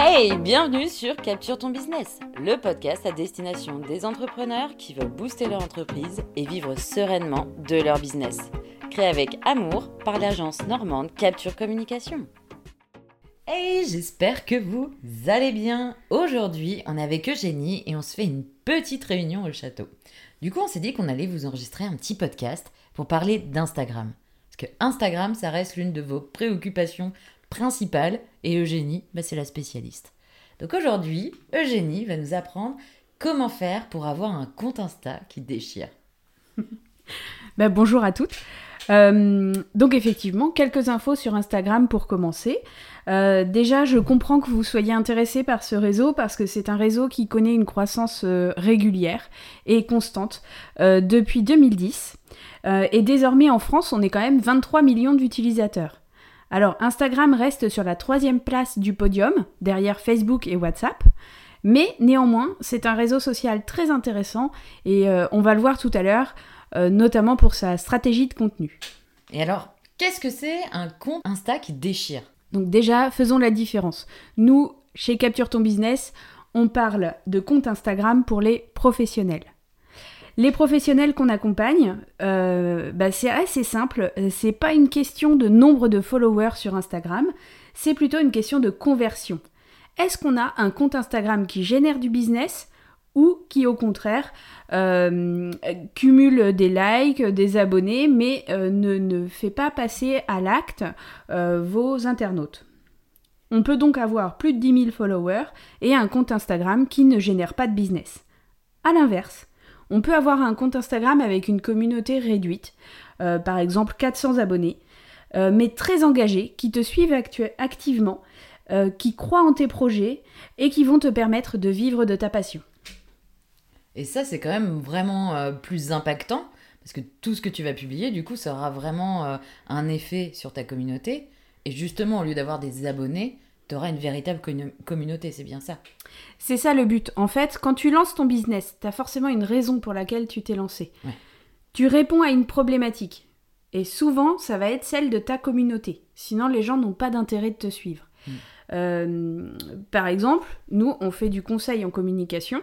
Hey, bienvenue sur Capture ton business, le podcast à destination des entrepreneurs qui veulent booster leur entreprise et vivre sereinement de leur business. Créé avec amour par l'agence normande Capture Communication. Hey, j'espère que vous allez bien. Aujourd'hui, on est avec Eugénie et on se fait une petite réunion au château. Du coup, on s'est dit qu'on allait vous enregistrer un petit podcast pour parler d'Instagram. Parce que Instagram, ça reste l'une de vos préoccupations principale et Eugénie, bah, c'est la spécialiste. Donc aujourd'hui, Eugénie va nous apprendre comment faire pour avoir un compte Insta qui déchire. bah, bonjour à toutes. Euh, donc effectivement, quelques infos sur Instagram pour commencer. Euh, déjà, je comprends que vous soyez intéressé par ce réseau parce que c'est un réseau qui connaît une croissance euh, régulière et constante depuis 2010. et désormais en France, on est quand même 23 millions d'utilisateurs. Alors Instagram reste sur la troisième place du podium, derrière Facebook et WhatsApp. Mais néanmoins, c'est un réseau social très intéressant et euh, on va le voir tout à l'heure, euh, notamment pour sa stratégie de contenu. Et alors, qu'est-ce que c'est un compte Insta qui déchire? Donc déjà, faisons la différence. Nous, chez Capture ton business, on parle de compte Instagram pour les professionnels. Les professionnels qu'on accompagne, euh, bah, c'est assez simple. C'est pas une question de nombre de followers sur Instagram, c'est plutôt une question de conversion. Est-ce qu'on a un compte Instagram qui génère du business ou qui au contraire euh, cumule des likes, des abonnés, mais euh, ne, fait pas passer à l'acte vos internautes? On peut donc avoir plus de 10 000 followers et un compte Instagram qui ne génère pas de business. A l'inverse, on peut avoir un compte Instagram avec une communauté réduite, euh, par exemple 400 abonnés, euh, mais très engagés, qui te suivent activement, euh, qui croient en tes projets et qui vont te permettre de vivre de ta passion. Et ça, c'est quand même vraiment plus impactant, parce que tout ce que tu vas publier, du coup, ça aura vraiment un effet sur ta communauté. Et justement, au lieu d'avoir des abonnés, tu auras une véritable communauté, c'est bien ça. C'est ça le but. En fait, quand tu lances ton business, tu as forcément une raison pour laquelle tu t'es lancé. Tu réponds à une problématique. Et souvent, ça va être celle de ta communauté. Sinon, les gens n'ont pas d'intérêt de te suivre. Mm. Euh, par exemple, nous, on fait du conseil en communication.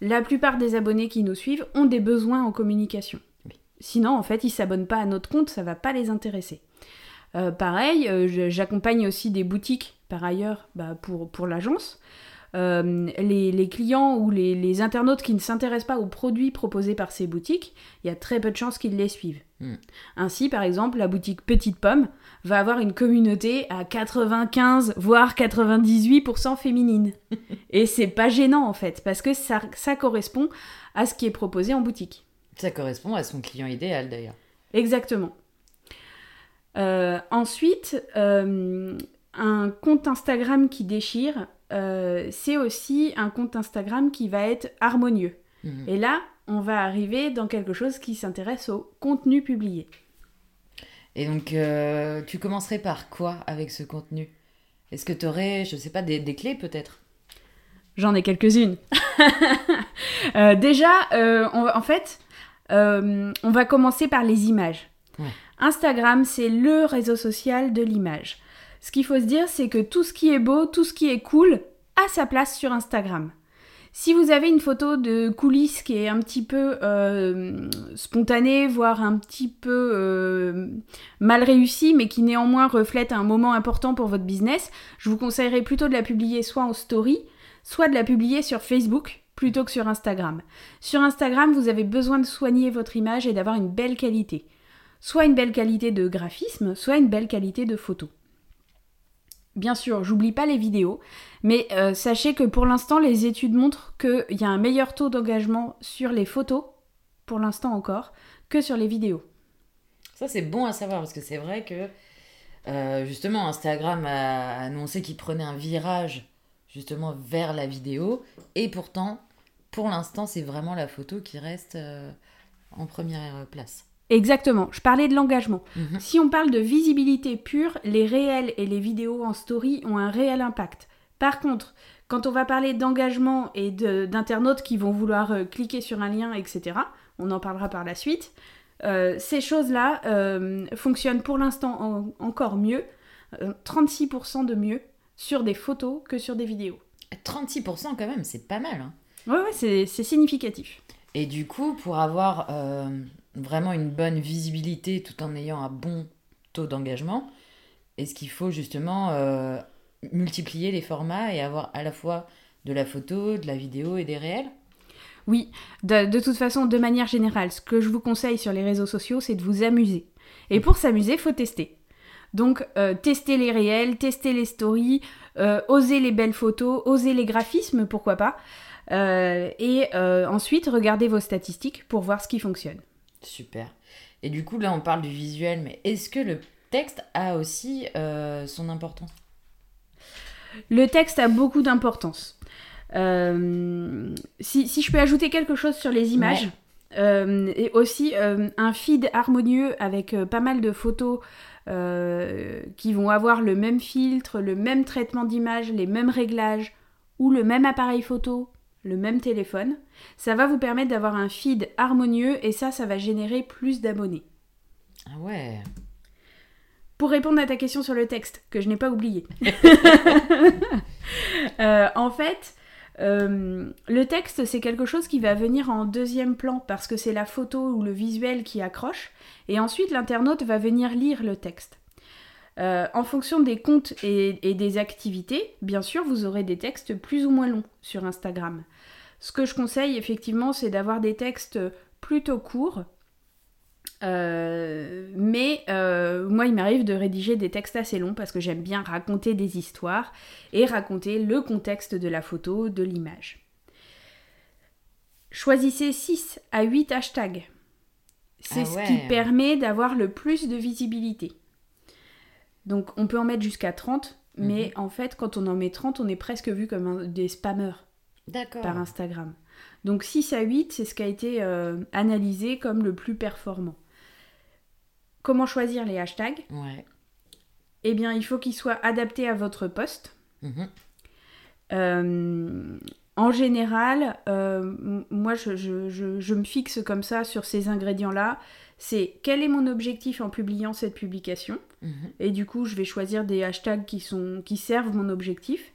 La plupart des abonnés qui nous suivent ont des besoins en communication. Sinon, en fait, ils s'abonnent pas à notre compte, ça va pas les intéresser. Euh, pareil, euh, j'accompagne aussi des boutiques par ailleurs bah, pour, pour l'agence. Euh, les, clients ou les, internautes qui ne s'intéressent pas aux produits proposés par ces boutiques, il y a très peu de chances qu'ils les suivent. Hmm. Ainsi, par exemple, la boutique Petite Pomme va avoir une communauté à 95 voire 98% féminine. Et c'est pas gênant en fait, parce que ça, ça correspond à ce qui est proposé en boutique. Ça correspond à son client idéal d'ailleurs. Exactement. Euh, ensuite, euh, un compte Instagram qui déchire, euh, c'est aussi un compte Instagram qui va être harmonieux. Mhm. Et là, on va arriver dans quelque chose qui s'intéresse au contenu publié. Et donc, tu commencerais par quoi avec ce contenu? Est-ce que tu aurais, je sais pas, des, clés peut-être? J'en ai quelques-unes. déjà, en fait, on va commencer par les images. Instagram, c'est le réseau social de l'image. Ce qu'il faut se dire, c'est que tout ce qui est beau, tout ce qui est cool, a sa place sur Instagram. Si vous avez une photo de coulisses qui est un petit peu euh, spontanée, voire un petit peu euh, mal réussie, mais qui néanmoins reflète un moment important pour votre business, je vous conseillerais plutôt de la publier soit en story, soit de la publier sur Facebook plutôt que sur Instagram. Sur Instagram, vous avez besoin de soigner votre image et d'avoir une belle qualité soit une belle qualité de graphisme, soit une belle qualité de photo. Bien sûr, j'oublie pas les vidéos, mais euh, sachez que pour l'instant, les études montrent qu'il y a un meilleur taux d'engagement sur les photos, pour l'instant encore, que sur les vidéos. Ça, c'est bon à savoir, parce que c'est vrai que euh, justement, Instagram a annoncé qu'il prenait un virage justement vers la vidéo, et pourtant, pour l'instant, c'est vraiment la photo qui reste euh, en première place. Exactement, je parlais de l'engagement. Mhm. Si on parle de visibilité pure, les réels et les vidéos en story ont un réel impact. Par contre, quand on va parler d'engagement et d'internautes qui vont vouloir euh, cliquer sur un lien, etc., on en parlera par la suite, euh, ces choses-là euh, fonctionnent pour l'instant encore mieux, 36% de mieux sur des photos que sur des vidéos. 36% quand même, c'est pas mal. Hein. Ouais, ouais, c'est significatif. Et du coup, pour avoir vraiment une bonne visibilité tout en ayant un bon taux d'engagement, est-ce qu'il faut justement euh, multiplier les formats et avoir à la fois de la photo, de la vidéo et des réels Oui, de, toute façon, de manière générale, ce que je vous conseille sur les réseaux sociaux, c'est de vous amuser. Et pour s'amuser, faut tester. Donc, euh, tester les réels, tester les stories, euh, oser les belles photos, oser les graphismes, pourquoi pas. Euh, et ensuite, regardez vos statistiques pour voir ce qui fonctionne. Super. Et du coup, là, on parle du visuel, mais est-ce que le texte a aussi euh, son importance? Le texte a beaucoup d'importance. Euh, si, si je peux ajouter quelque chose sur les images, euh, et aussi un feed harmonieux avec pas mal de photos qui vont avoir le même filtre, le même traitement d'image, les mêmes réglages, ou le même appareil photo, le même téléphone, ça va vous permettre d'avoir un feed harmonieux et ça, ça va générer plus d'abonnés. Ah ouais. Pour répondre à ta question sur le texte, que je n'ai pas oublié. Euh, en fait, euh, le texte, c'est quelque chose qui va venir en deuxième plan parce que c'est la photo ou le visuel qui accroche. Et ensuite, l'internaute va venir lire le texte. Euh, en fonction des comptes et, et des activités, bien sûr, vous aurez des textes plus ou moins longs sur Instagram. Ce que je conseille, effectivement, c'est d'avoir des textes plutôt courts, euh, mais euh, moi, il m'arrive de rédiger des textes assez longs parce que j'aime bien raconter des histoires et raconter le contexte de la photo, de l'image. Choisissez 6 à 8 hashtags. C'est Ah ce qui permet d'avoir le plus de visibilité. Donc on peut en mettre jusqu'à 30, mais en fait quand on en met 30, on est presque vu comme un- des spammers par Instagram. Donc 6 à 8, c'est ce qui a été euh, analysé comme le plus performant. Comment choisir les hashtags? Ouais. Eh bien, il faut qu'ils soient adaptés à votre poste. Mhm. Euh, en général, euh, moi, je, je- je- je me fixe comme ça sur ces ingrédients-là. C'est quel est mon objectif en publiant cette publication Mhm. et du coup, je vais choisir des hashtags qui, sont, qui servent mon objectif.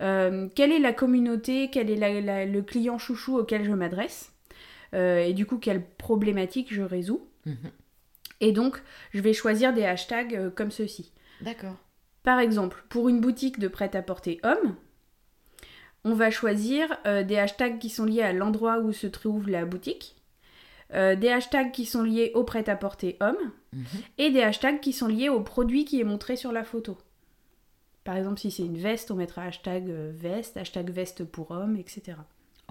Euh, quelle est la communauté, quel est la- la- le client chouchou auquel je m'adresse Euh, et du coup, quelle problématique je résous. Mhm. Et donc, je vais choisir des hashtags euh, comme ceci. D'accord. Par exemple, pour une boutique de prêt-à-porter homme, on va choisir euh, des hashtags qui sont liés à l'endroit où se trouve la boutique, euh, des hashtags qui sont liés au prêt-à-porter homme, Mhm. et des hashtags qui sont liés au produit qui est montré sur la photo. Par exemple, si c'est une veste, on mettra hashtag euh, veste, hashtag veste pour homme, etc.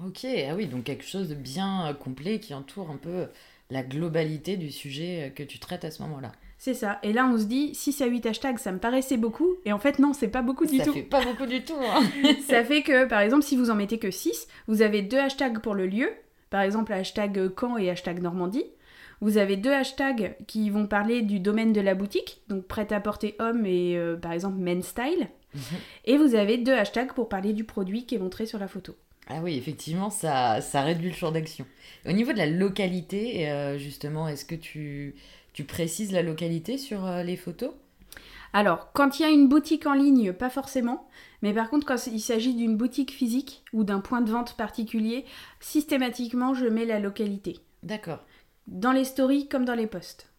Ok, ah oui, donc quelque chose de bien euh, complet qui entoure un peu la globalité du sujet que tu traites à ce moment-là. C'est ça. Et là, on se dit, 6 à 8 hashtags, ça me paraissait beaucoup. Et en fait, non, c'est pas beaucoup du Ça tout. fait pas beaucoup du tout. hein. ça fait que, par exemple, si vous en mettez que 6, vous avez deux hashtags pour le lieu. Par exemple, hashtag Caen et hashtag Normandie. Vous avez deux hashtags qui vont parler du domaine de la boutique, donc prêt-à-porter homme et euh, par exemple men's style. Mhm. Et vous avez deux hashtags pour parler du produit qui est montré sur la photo. Ah oui, effectivement, ça, ça réduit le champ d'action. Au niveau de la localité, euh, justement, est-ce que tu, tu précises la localité sur euh, les photos? Alors, quand il y a une boutique en ligne, pas forcément. Mais par contre, quand il s'agit d'une boutique physique ou d'un point de vente particulier, systématiquement, je mets la localité. D'accord. Dans les stories comme dans les posts.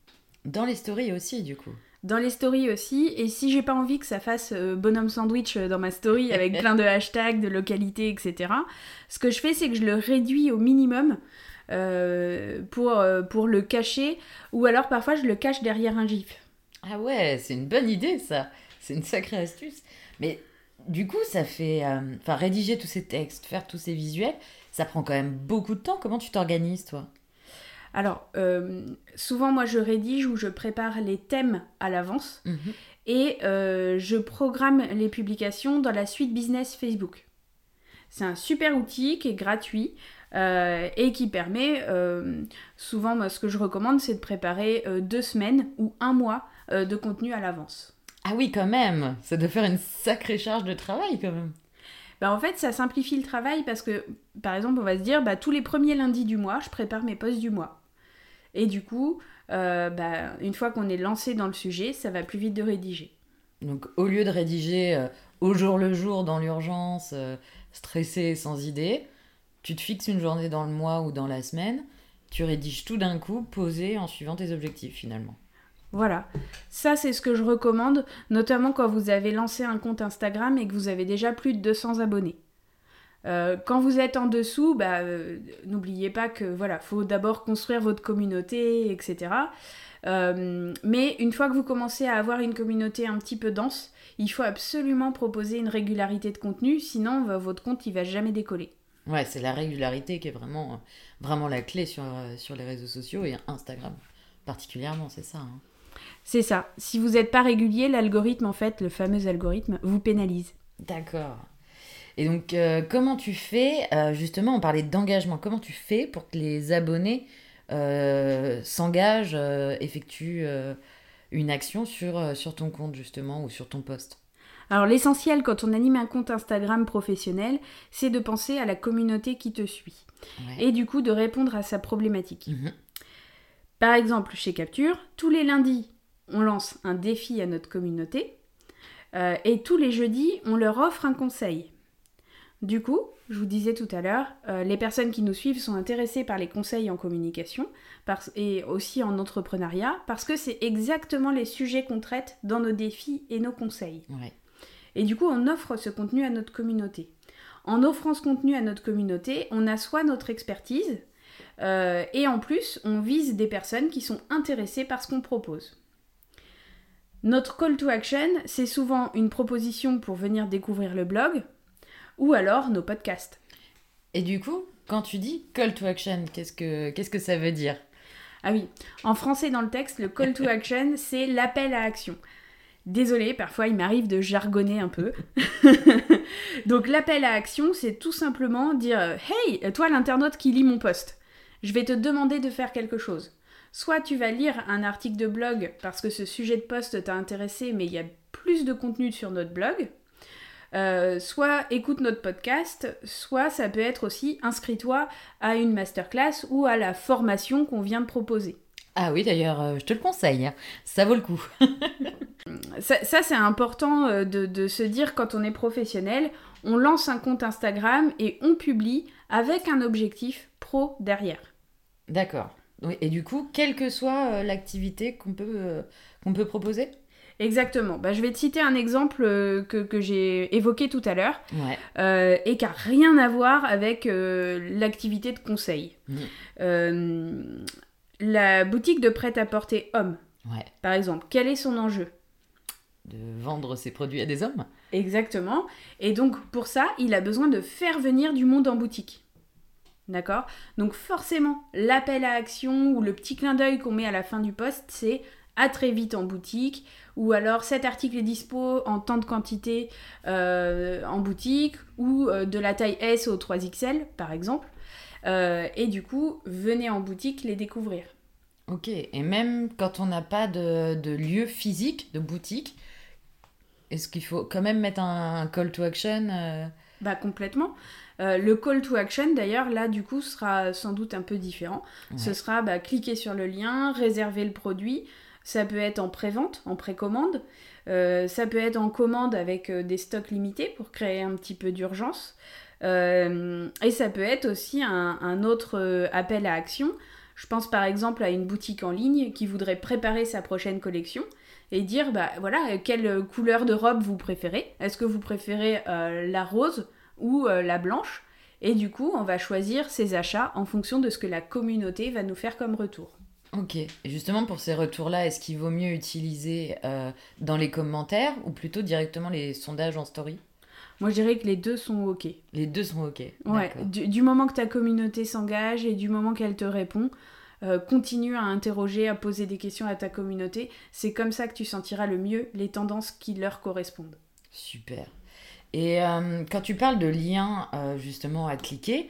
Dans les stories aussi, du coup. Dans les stories aussi, et si j'ai pas envie que ça fasse euh, bonhomme sandwich euh, dans ma story avec plein de hashtags, de localités, etc., ce que je fais, c'est que je le réduis au minimum euh, pour, euh, pour le cacher, ou alors parfois je le cache derrière un gif. Ah ouais, c'est une bonne idée, ça. C'est une sacrée astuce. Mais du coup, ça fait... euh, Enfin, rédiger tous ces textes, faire tous ces visuels, ça prend quand même beaucoup de temps. Comment tu t'organises, toi? Alors, euh, souvent moi je rédige ou je prépare les thèmes à l'avance, Mhm. et euh, je programme les publications dans la suite business Facebook. C'est un super outil qui est gratuit euh, et qui permet, souvent moi, ce que je recommande c'est de préparer deux semaines ou un mois de contenu à l'avance. Ah oui, quand même Ça doit faire une sacrée charge de travail, quand même. Bah, en fait ça simplifie le travail parce que par exemple on va se dire bah, tous les premiers lundis du mois je prépare mes posts du mois. Et du coup, euh, bah, une fois qu'on est lancé dans le sujet, ça va plus vite de rédiger. Donc au lieu de rédiger euh, au jour le jour dans l'urgence, euh, stressé sans idée, tu te fixes une journée dans le mois ou dans la semaine, tu rédiges tout d'un coup, posé en suivant tes objectifs finalement. Voilà, ça c'est ce que je recommande, notamment quand vous avez lancé un compte Instagram et que vous avez déjà plus de 200 abonnés. Euh, quand vous êtes en dessous, bah, euh, n'oubliez pas que voilà, faut d'abord construire votre communauté, etc. Euh, mais une fois que vous commencez à avoir une communauté un petit peu dense, il faut absolument proposer une régularité de contenu, sinon votre compte il va jamais décoller. Ouais, c'est la régularité qui est vraiment, vraiment la clé sur, sur les réseaux sociaux et Instagram particulièrement, c'est ça. Hein. C'est ça. Si vous n'êtes pas régulier, l'algorithme, en fait, le fameux algorithme, vous pénalise. D'accord. Et donc, euh, comment tu fais, euh, justement, on parlait d'engagement, comment tu fais pour que les abonnés euh, s'engagent, effectuent une action sur, sur ton compte, justement, ou sur ton poste? Alors l'essentiel quand on anime un compte Instagram professionnel, c'est de penser à la communauté qui te suit. Et du coup de répondre à sa problématique. Mhm. Par exemple, chez Capture, tous les lundis, on lance un défi à notre communauté. et tous les jeudis, on leur offre un conseil. Du coup, je vous disais tout à l'heure, euh, les personnes qui nous suivent sont intéressées par les conseils en communication et aussi en entrepreneuriat parce que c'est exactement les sujets qu'on traite dans nos défis et nos conseils. Et du coup, on offre ce contenu à notre communauté. En offrant ce contenu à notre communauté, on assoit notre expertise euh, et en plus, on vise des personnes qui sont intéressées par ce qu'on propose. Notre call to action, c'est souvent une proposition pour venir découvrir le blog, ou alors nos podcasts. Et du coup, quand tu dis call to action, qu'est-ce que, qu'est-ce que ça veut dire? Ah oui, en français dans le texte, le call to action, c'est l'appel à action. Désolée, parfois il m'arrive de jargonner un peu. Donc l'appel à action, c'est tout simplement dire Hey, toi l'internaute qui lit mon post, je vais te demander de faire quelque chose. Soit tu vas lire un article de blog parce que ce sujet de post t'a intéressé, mais il y a plus de contenu sur notre blog, euh, soit écoute notre podcast, soit ça peut être aussi inscris-toi à une masterclass ou à la formation qu'on vient de proposer. Ah oui, d'ailleurs, euh, je te le conseille, hein. ça vaut le coup. ça, c'est important euh, de, se dire quand on est professionnel, on lance un compte Instagram et on publie avec un objectif pro derrière. D'accord. Et du coup, quelle que soit l'activité qu'on peut, qu'on peut proposer? Exactement. Bah, je vais te citer un exemple euh, que, j'ai évoqué tout à l'heure euh, et qui n'a rien à voir avec euh, l'activité de conseil. Mm. la boutique de prêt-à-porter homme, par exemple, quel est son enjeu? De vendre ses produits à des hommes? Exactement. Et donc pour ça, il a besoin de faire venir du monde en boutique. D'accord? Donc forcément, l'appel à action ou le petit clin d'œil qu'on met à la fin du poste, c'est à très vite en boutique, ou alors cet article est dispo en tant de quantité euh, en boutique, ou euh, de la taille S au 3XL par exemple. Euh, et du coup, venez en boutique les découvrir. Ok, et même quand on n'a pas de, lieu physique, de boutique, est-ce qu'il faut quand même mettre un, call to action Bah complètement. le call to action, d'ailleurs, là, du coup, sera sans doute un peu différent. Ce sera bah, cliquer sur le lien, réserver le produit, ça peut être en pré-vente, en précommande. Euh, ça peut être en commande avec euh, des stocks limités pour créer un petit peu d'urgence. Euh, et ça peut être aussi un, autre appel à action. Je pense par exemple à une boutique en ligne qui voudrait préparer sa prochaine collection et dire bah voilà quelle couleur de robe vous préférez? Est-ce que vous préférez la rose ou la blanche? Et du coup, on va choisir ses achats en fonction de ce que la communauté va nous faire comme retour. Ok. Et justement, pour ces retours-là, est-ce qu'il vaut mieux utiliser euh, dans les commentaires ou plutôt directement les sondages en story? Moi, je dirais que les deux sont ok. Les deux sont ok. Ouais. Du, moment que ta communauté s'engage et du moment qu'elle te répond, euh, continue à interroger, à poser des questions à ta communauté. C'est comme ça que tu sentiras le mieux les tendances qui leur correspondent. Super. Et euh, quand tu parles de liens justement à cliquer,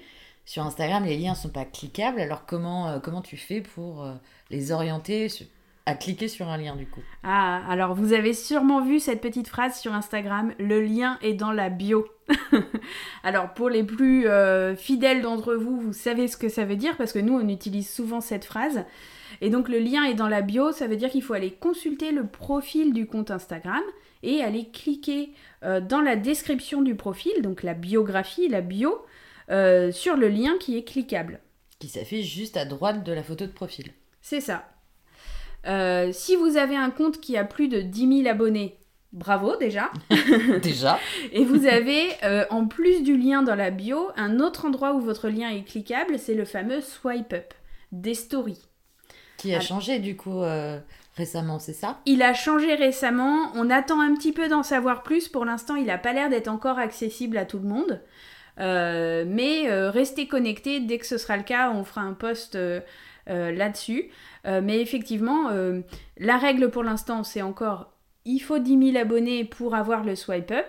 sur Instagram, les liens ne sont pas cliquables. Alors comment, euh, comment tu fais pour euh, les orienter à cliquer sur un lien du coup Ah, alors vous avez sûrement vu cette petite phrase sur Instagram, le lien est dans la bio. alors pour les plus euh, fidèles d'entre vous, vous savez ce que ça veut dire parce que nous on utilise souvent cette phrase. Et donc le lien est dans la bio, ça veut dire qu'il faut aller consulter le profil du compte Instagram et aller cliquer euh, dans la description du profil, donc la biographie, la bio, euh, sur le lien qui est cliquable. Qui s'affiche juste à droite de la photo de profil. C'est ça. Euh, si vous avez un compte qui a plus de 10 000 abonnés, bravo déjà. déjà. Et vous avez, euh, en plus du lien dans la bio, un autre endroit où votre lien est cliquable, c'est le fameux swipe up des stories. Qui a changé du coup euh, récemment, c'est ça? Il a changé récemment. On attend un petit peu d'en savoir plus. Pour l'instant, il n'a pas l'air d'être encore accessible à tout le monde. mais restez connectés. Dès que ce sera le cas, on fera un post là-dessus. Euh, mais effectivement, euh, la règle pour l'instant, c'est encore il faut 10 000 abonnés pour avoir le swipe up,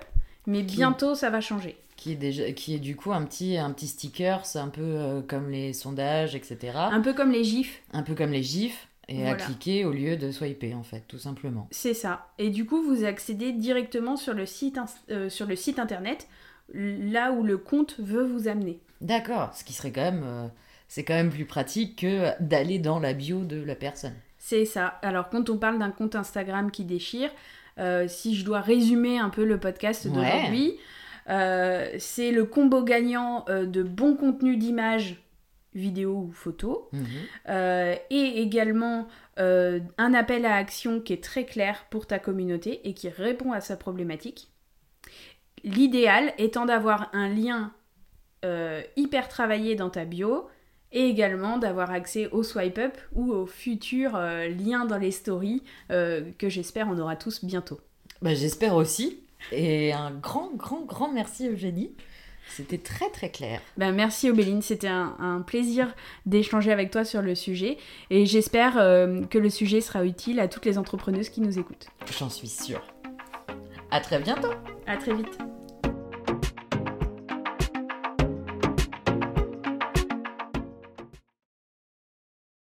mais bientôt ça va changer. Qui est, déjà, qui est du coup un petit, un petit sticker, c'est un peu euh, comme les sondages, etc. Un peu comme les gifs. Un peu comme les gifs, et à cliquer au lieu de swiper en fait, tout simplement. C'est ça. Et du coup, vous accédez directement sur le site, sur le site internet, là où le compte veut vous amener. D'accord, ce qui serait quand même c'est quand même plus pratique que d'aller dans la bio de la personne. C'est ça. Alors quand on parle d'un compte Instagram qui déchire, euh, si je dois résumer un peu le podcast d'aujourd'hui, euh, c'est le combo gagnant euh, de bon contenu d'image, vidéo ou photo, mhm. et également un appel à action qui est très clair pour ta communauté et qui répond à sa problématique. L'idéal étant d'avoir un lien hyper travaillé dans ta bio, et également d'avoir accès au swipe up ou aux futurs euh, liens dans les stories euh, que j'espère on aura tous bientôt. Bah, j'espère aussi. Et un grand, grand, grand merci Eugénie. C'était très très clair. Ben, merci Obéline, c'était un, plaisir d'échanger avec toi sur le sujet et j'espère euh, que le sujet sera utile à toutes les entrepreneuses qui nous écoutent. J'en suis sûre. À très bientôt. À très vite.